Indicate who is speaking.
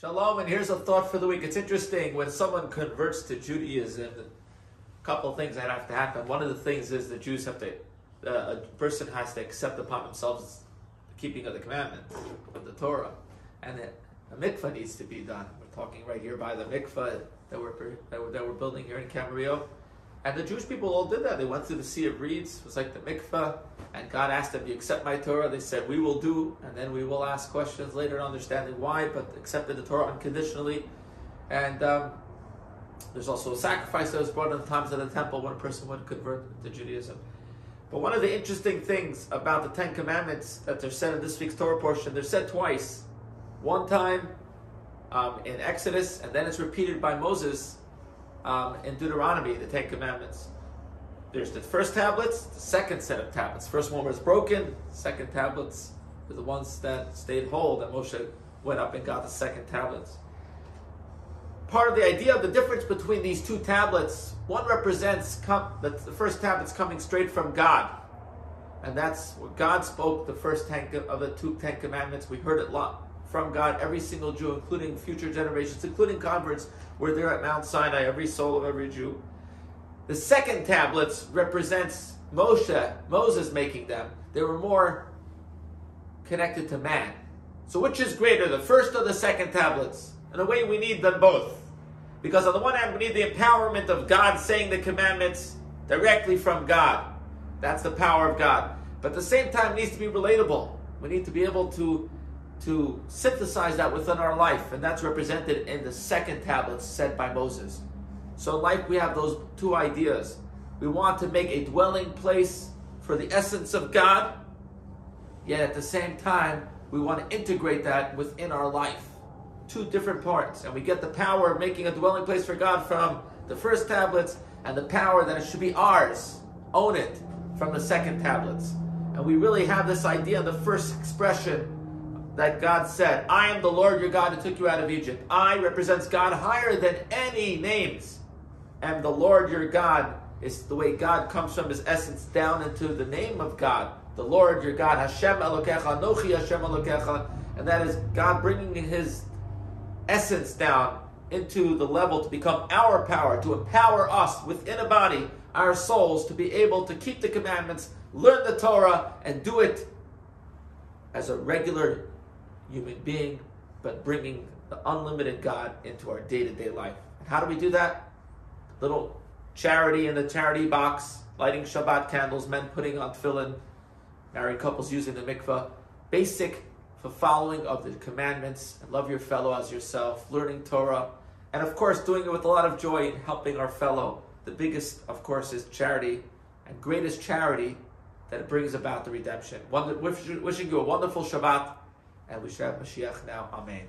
Speaker 1: Shalom, and here's a thought for the week. It's interesting when someone converts to Judaism, a couple things that have to happen. One of the things is the Jews have to, uh, a person has to accept upon themselves the keeping of the commandments of the Torah, and it, a mikvah needs to be done. We're talking right here by the mikvah that we're that we're, that we're building here in Camarillo. And the Jewish people all did that. They went through the Sea of Reeds. It was like the mikvah. And God asked them, Do you accept my Torah? They said, We will do. And then we will ask questions later, understanding why, but accepted the Torah unconditionally. And um, there's also a sacrifice that was brought in the times of the temple when a person would convert to Judaism. But one of the interesting things about the Ten Commandments that they're said in this week's Torah portion, they're said twice. One time um, in Exodus, and then it's repeated by Moses um, in Deuteronomy, the Ten Commandments. There's the first tablets, the second set of tablets. First one was broken, second tablets were the ones that stayed whole, that Moshe went up and got the second tablets. Part of the idea of the difference between these two tablets, one represents com- the first tablet's coming straight from God. And that's where God spoke the first ten of the two Ten Commandments. We heard it lot from God, every single Jew, including future generations, including converts, were there at Mount Sinai, every soul of every Jew. The second tablets represents Moshe, Moses making them. They were more connected to man. So which is greater, the first or the second tablets? In a way, we need them both. Because on the one hand, we need the empowerment of God saying the commandments directly from God. That's the power of God. But at the same time, it needs to be relatable. We need to be able to to synthesize that within our life, and that's represented in the second tablet said by Moses. So, in life, we have those two ideas. We want to make a dwelling place for the essence of God, yet at the same time, we want to integrate that within our life. Two different parts, and we get the power of making a dwelling place for God from the first tablets, and the power that it should be ours, own it, from the second tablets. And we really have this idea in the first expression that God said, I am the Lord your God who took you out of Egypt. I represents God higher than any names. And the Lord your God is the way God comes from his essence down into the name of God. The Lord your God, Hashem Elokecha, Nochi Hashem Elokecha. And that is God bringing his essence down into the level to become our power, to empower us within a body, our souls, to be able to keep the commandments, learn the Torah, and do it as a regular human being, but bringing the unlimited God into our day to day life. How do we do that? Little charity in the charity box, lighting Shabbat candles, men putting on tefillin, married couples using the mikveh. Basic for following of the commandments and love your fellow as yourself, learning Torah, and of course doing it with a lot of joy and helping our fellow. The biggest, of course, is charity, and greatest charity that brings about the redemption. Wishing you a wonderful Shabbat and we should have Mashiach now. Amen.